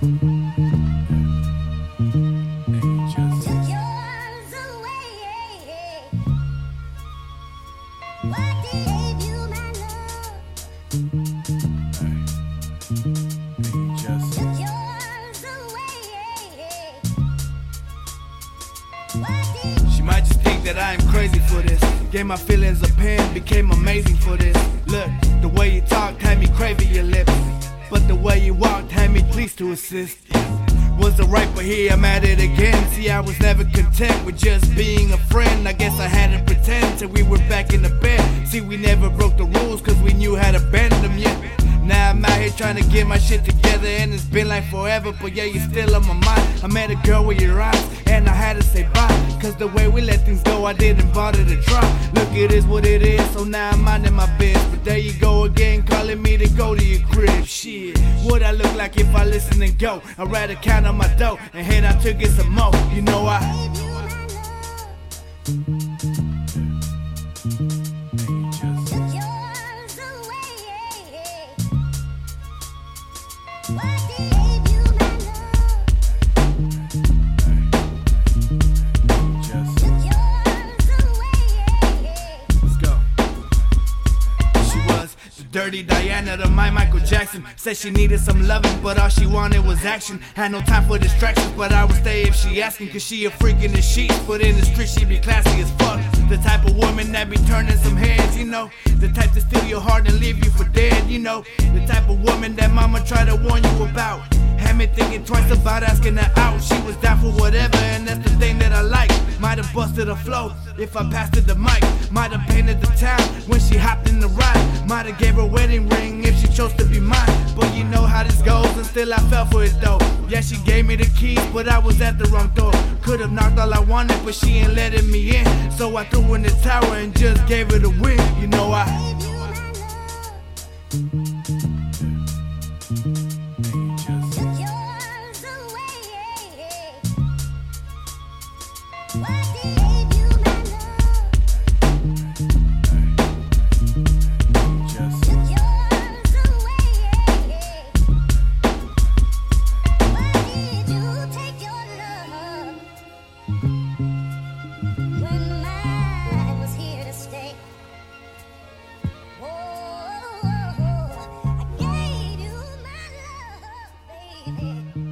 my love? Took yours away. What did She might just think that I am crazy for this. Gave my feelings a pen, became amazing for this. Look, the to assist. Was the right, but here I'm at it again. See, I was never content with just being a friend. I guess I had to pretend till we were back in the bed. See, we never broke the rules cause we knew how to bend them yet. Now I'm out here trying to get my shit together and it's been like forever, but yeah, you're still on my mind. I met a girl with your eyes and I had to say bye. Cause the way we let things go, I didn't bother to try. Look, it is what it is, so now I'm minding my biz. But there you go again, calling me to go to your crib. Shit, what I look like if I listen and go? I'd rather count on my dough and head out to get some more. You know I. dirty Diana to my Michael Jackson. Said she needed some loving, but all she wanted was action. Had no time for distractions, but I would stay if she asking. Cause she a freak in the sheets, but in the street she be classy as fuck. The type of woman that be turning some heads, you know. The type to steal your heart and leave you for dead, you know. The type of woman that mama try to warn you about. Had me thinking twice about asking her out. She was down for whatever, busted a flow if I passed her the mic. Might have painted the town when she hopped in the ride. Might have gave her wedding ring if she chose to be mine. But you know how this goes, and still I fell for it though. Yeah, she gave me the keys, but I was at the wrong door. Could have knocked all I wanted, but she ain't letting me in. So I threw in the tower and just gave her the win. You know I. What? feeling.